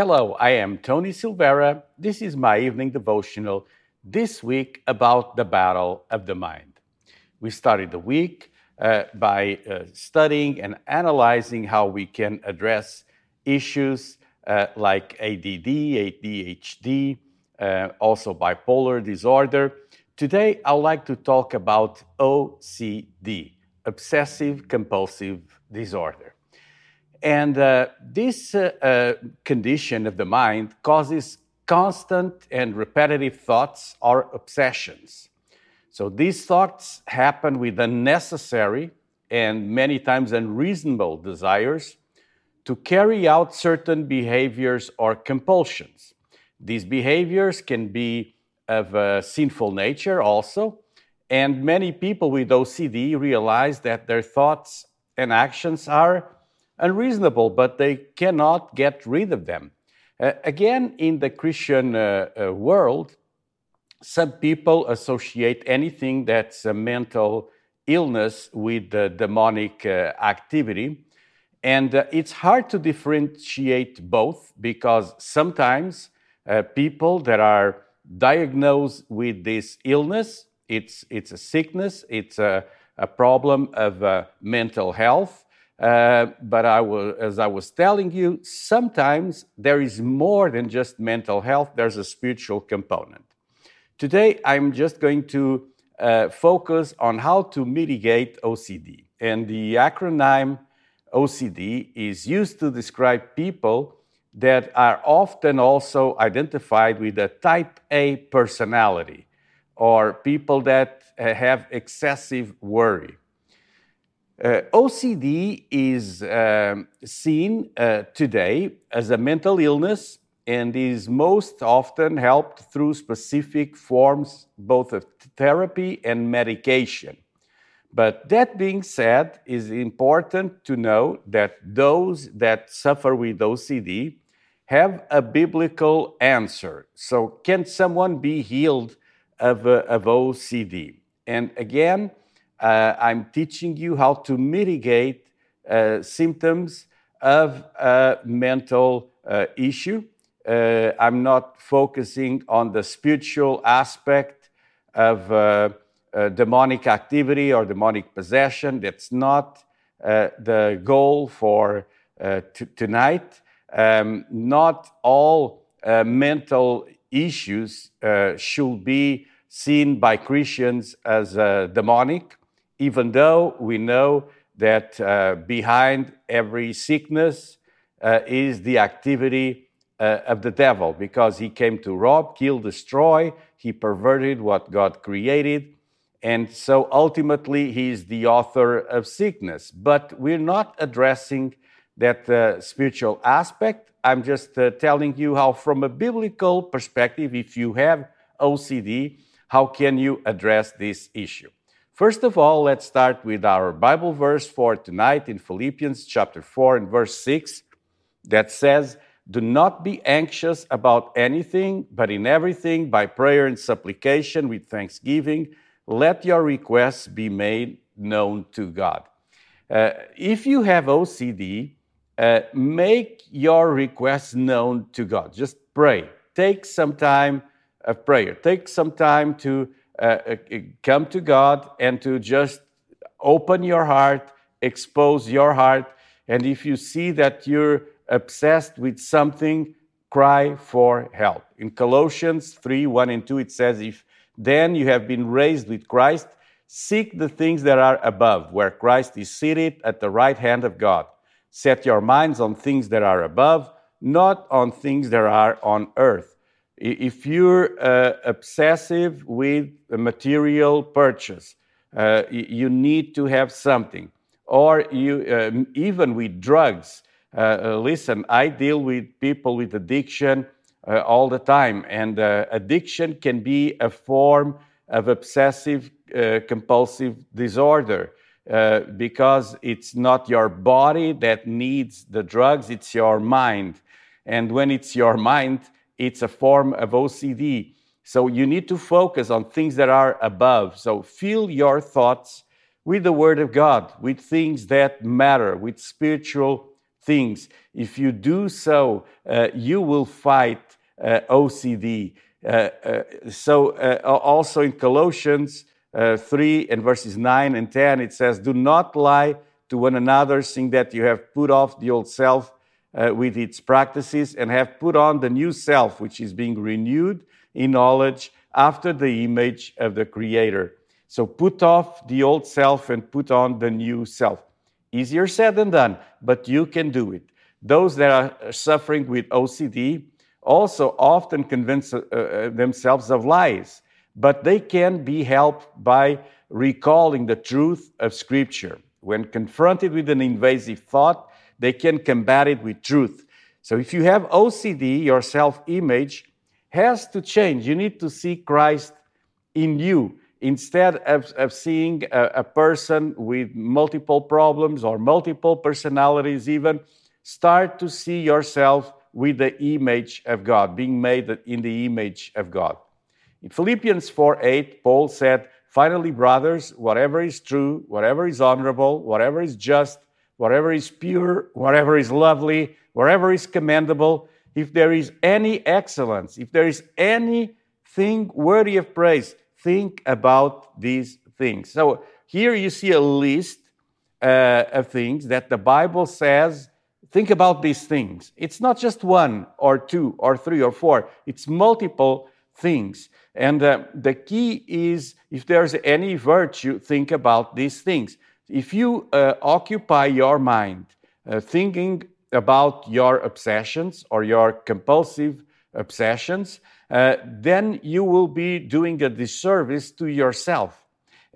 Hello, I am Tony Silvera. This is my evening devotional this week about the battle of the mind. We started the week uh, by uh, studying and analyzing how we can address issues uh, like ADD, ADHD, uh, also bipolar disorder. Today, I'd like to talk about OCD, obsessive compulsive disorder. And uh, this uh, uh, condition of the mind causes constant and repetitive thoughts or obsessions. So these thoughts happen with unnecessary and many times unreasonable desires to carry out certain behaviors or compulsions. These behaviors can be of a sinful nature also, and many people with OCD realize that their thoughts and actions are unreasonable, but they cannot get rid of them. Uh, again, in the Christian uh, uh, world, some people associate anything that's a mental illness with demonic uh, activity. And uh, it's hard to differentiate both because sometimes people that are diagnosed with this illness, it's, it's a sickness, it's a, a problem of mental health, uh, but I will, as I was telling you, sometimes there is more than just mental health, there's a spiritual component. Today, I'm just going to uh, focus on how to mitigate OCD. And the acronym OCD is used to describe people that are often also identified with a type A personality or people that uh, have excessive worry. Uh, OCD is um, seen uh, today as a mental illness and is most often helped through specific forms both of therapy and medication. But that being said, it's important to know that those that suffer with OCD have a biblical answer. So, can someone be healed of, uh, of OCD? And again, uh, I'm teaching you how to mitigate uh, symptoms of a mental uh, issue. Uh, I'm not focusing on the spiritual aspect of uh, uh, demonic activity or demonic possession. That's not the goal for t- tonight. Um, not all mental issues should be seen by Christians as demonic even though we know that uh, behind every sickness uh, is the activity uh, of the devil, because he came to rob, kill, destroy. He perverted what God created. And so ultimately, he is the author of sickness. But we're not addressing that uh, spiritual aspect. I'm just uh, telling you how, from a biblical perspective, if you have OCD, how can you address this issue? First of all, let's start with our Bible verse for tonight in Philippians chapter 4 and verse 6 that says, Do not be anxious about anything, but in everything, by prayer and supplication with thanksgiving, let your requests be made known to God. Uh, if you have OCD, uh, make your requests known to God. Just pray. Take some time of prayer. Take some time to uh, uh, come to God and to just open your heart, expose your heart. And if you see that you're obsessed with something, cry for help. In Colossians 3 1 and 2, it says, If then you have been raised with Christ, seek the things that are above, where Christ is seated at the right hand of God. Set your minds on things that are above, not on things that are on earth. If you're uh, obsessive with a material purchase, uh, you need to have something. Or you, um, even with drugs. Uh, uh, listen, I deal with people with addiction uh, all the time, and uh, addiction can be a form of obsessive compulsive disorder. Because it's not your body that needs the drugs, it's your mind. And when it's your mind, it's a form of OCD. So you need to focus on things that are above. So fill your thoughts with the Word of God, with things that matter, with spiritual things. If you do so, uh, you will fight uh, OCD. Uh, uh, so, uh, also in Colossians 3 and verses 9 and 10, it says, Do not lie to one another, seeing that you have put off the old self with its practices and have put on the new self, which is being renewed in knowledge after the image of the Creator. So put off the old self and put on the new self. Easier said than done, but you can do it. Those that are suffering with OCD also often convince uh, uh, themselves of lies, but they can be helped by recalling the truth of Scripture. When confronted with an invasive thought, they can combat it with truth. So if you have OCD, your self image has to change. You need to see Christ in you instead of, of seeing a, a, person with multiple problems or multiple personalities, even start to see yourself with the image of God, being made in the image of God. In Philippians 4 8, Paul said, Finally, brothers, whatever is true, whatever is honorable, whatever is just, whatever is pure, whatever is lovely, whatever is commendable, if there is any excellence, if there is anything worthy of praise, think about these things. So here you see a list uh, of things that the Bible says think about these things. It's not just one or two or three or four, it's multiple things. And uh, the key is if there's any virtue, think about these things. If you uh, occupy your mind uh, thinking about your obsessions or your compulsive obsessions, uh, then you will be doing a disservice to yourself.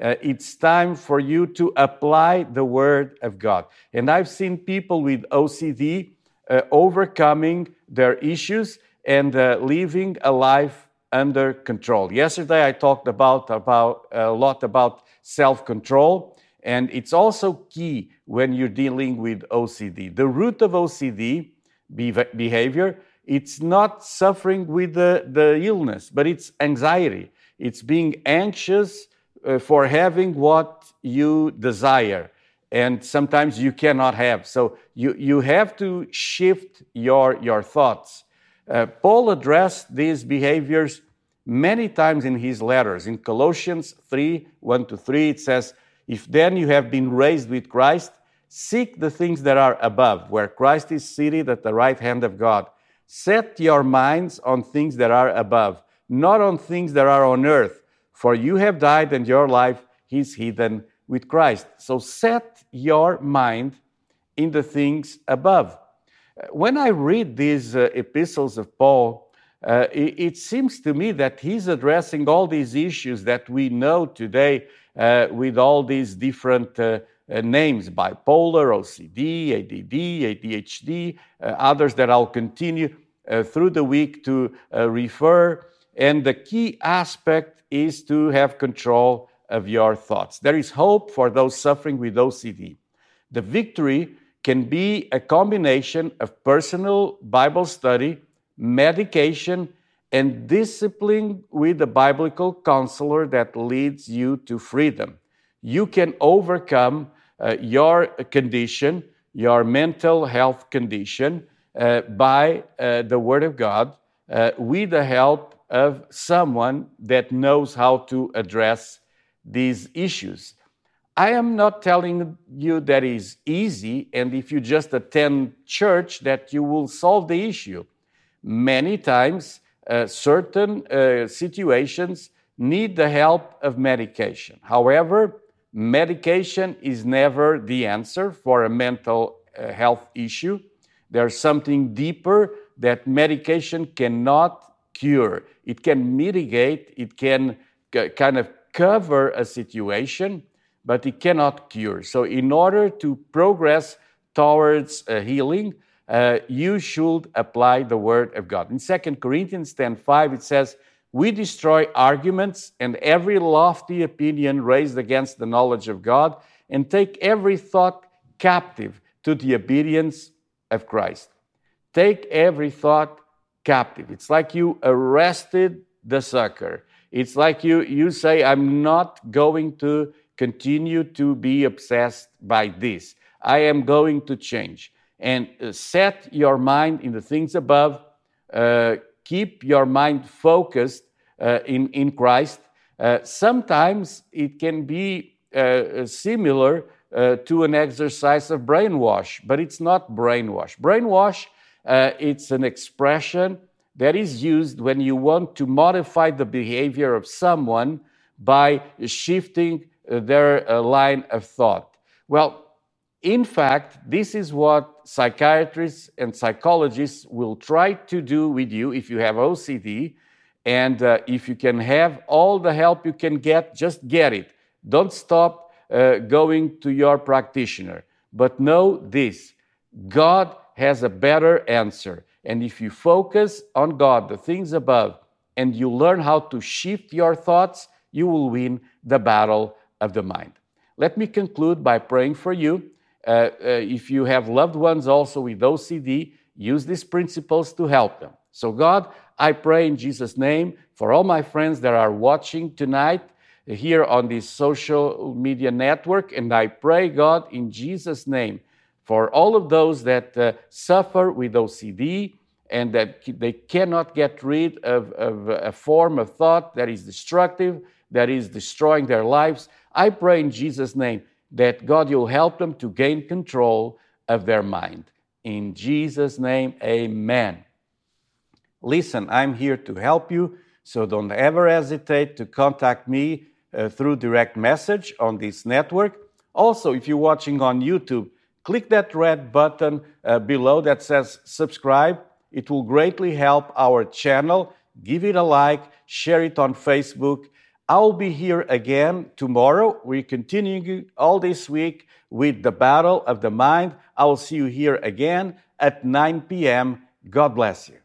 Uh, it's time for you to apply the Word of God. And I've seen people with OCD uh, overcoming their issues and uh, living a life under control. Yesterday, I talked about, about a lot about self control, and it's also key when you're dealing with OCD. The root of OCD behavior it's not suffering with the, the illness, but it's anxiety. It's being anxious uh, for having what you desire. And sometimes you cannot have. So you, you have to shift your, your thoughts. Uh, Paul addressed these behaviors many times in his letters. In Colossians 3 1 to 3, it says, If then you have been raised with Christ, seek the things that are above, where Christ is seated at the right hand of God. Set your minds on things that are above, not on things that are on earth. For you have died, and your life is hidden with Christ. So set your mind in the things above. When I read these uh, epistles of Paul, uh, it, it, seems to me that he's addressing all these issues that we know today uh, with all these different uh, uh, names bipolar, OCD, ADD, ADHD, uh, others that I'll continue through the week to refer. And the key aspect is to have control of your thoughts. There is hope for those suffering with OCD. The victory can be a combination of personal Bible study, medication, and discipline with a biblical counselor that leads you to freedom. You can overcome uh, your condition, your mental health condition, uh, by uh, the Word of God uh, with the help of someone that knows how to address these issues. I am not telling you that is easy, and if you just attend church, that you will solve the issue. Many times, uh, certain uh, situations need the help of medication. However, medication is never the answer for a mental uh, health issue. There's something deeper that medication cannot cure. It can mitigate, it can kind of cover a situation, but it cannot cure. So, in order to progress towards uh, healing, uh, you should apply the word of God. In 2 Corinthians 10 5, it says, we destroy arguments and every lofty opinion raised against the knowledge of God and take every thought captive to the obedience of Christ. Take every thought captive. It's like you arrested the sucker. It's like you, you say, I'm not going to continue to be obsessed by this. I am going to change. And uh, set your mind in the things above. Uh, keep your mind focused uh, in, in Christ. Uh, sometimes it can be uh, similar uh, to an exercise of brainwash, but it's not brainwash. Brainwash, it's an expression that is used when you want to modify the behavior of someone by shifting their line of thought. Well, in fact, this is what psychiatrists and psychologists will try to do with you if you have OCD. And uh, if you can have all the help you can get, just get it. Don't stop uh, going to your practitioner. But know this God has a better answer. And if you focus on God, the things above, and you learn how to shift your thoughts, you will win the battle of the mind. Let me conclude by praying for you uh, uh, if you have loved ones also with OCD, use these principles to help them. So, God, I pray in Jesus' name for all my friends that are watching tonight here on this social media network. And I pray, God, in Jesus' name, for all of those that uh, suffer with OCD and that they cannot get rid of, of a form of thought that is destructive, that is destroying their lives. I pray in Jesus' name that God, you'll help them to gain control of their mind. In Jesus' name, amen. Listen, I'm here to help you, so don't ever hesitate to contact me uh, through direct message on this network. Also, if you're watching on YouTube, click that red button uh, below that says subscribe. It will greatly help our channel. Give it a like, share it on Facebook, I'll be here again tomorrow. We're continuing all this week with the battle of the mind. I'll see you here again at 9 p.m. God bless you.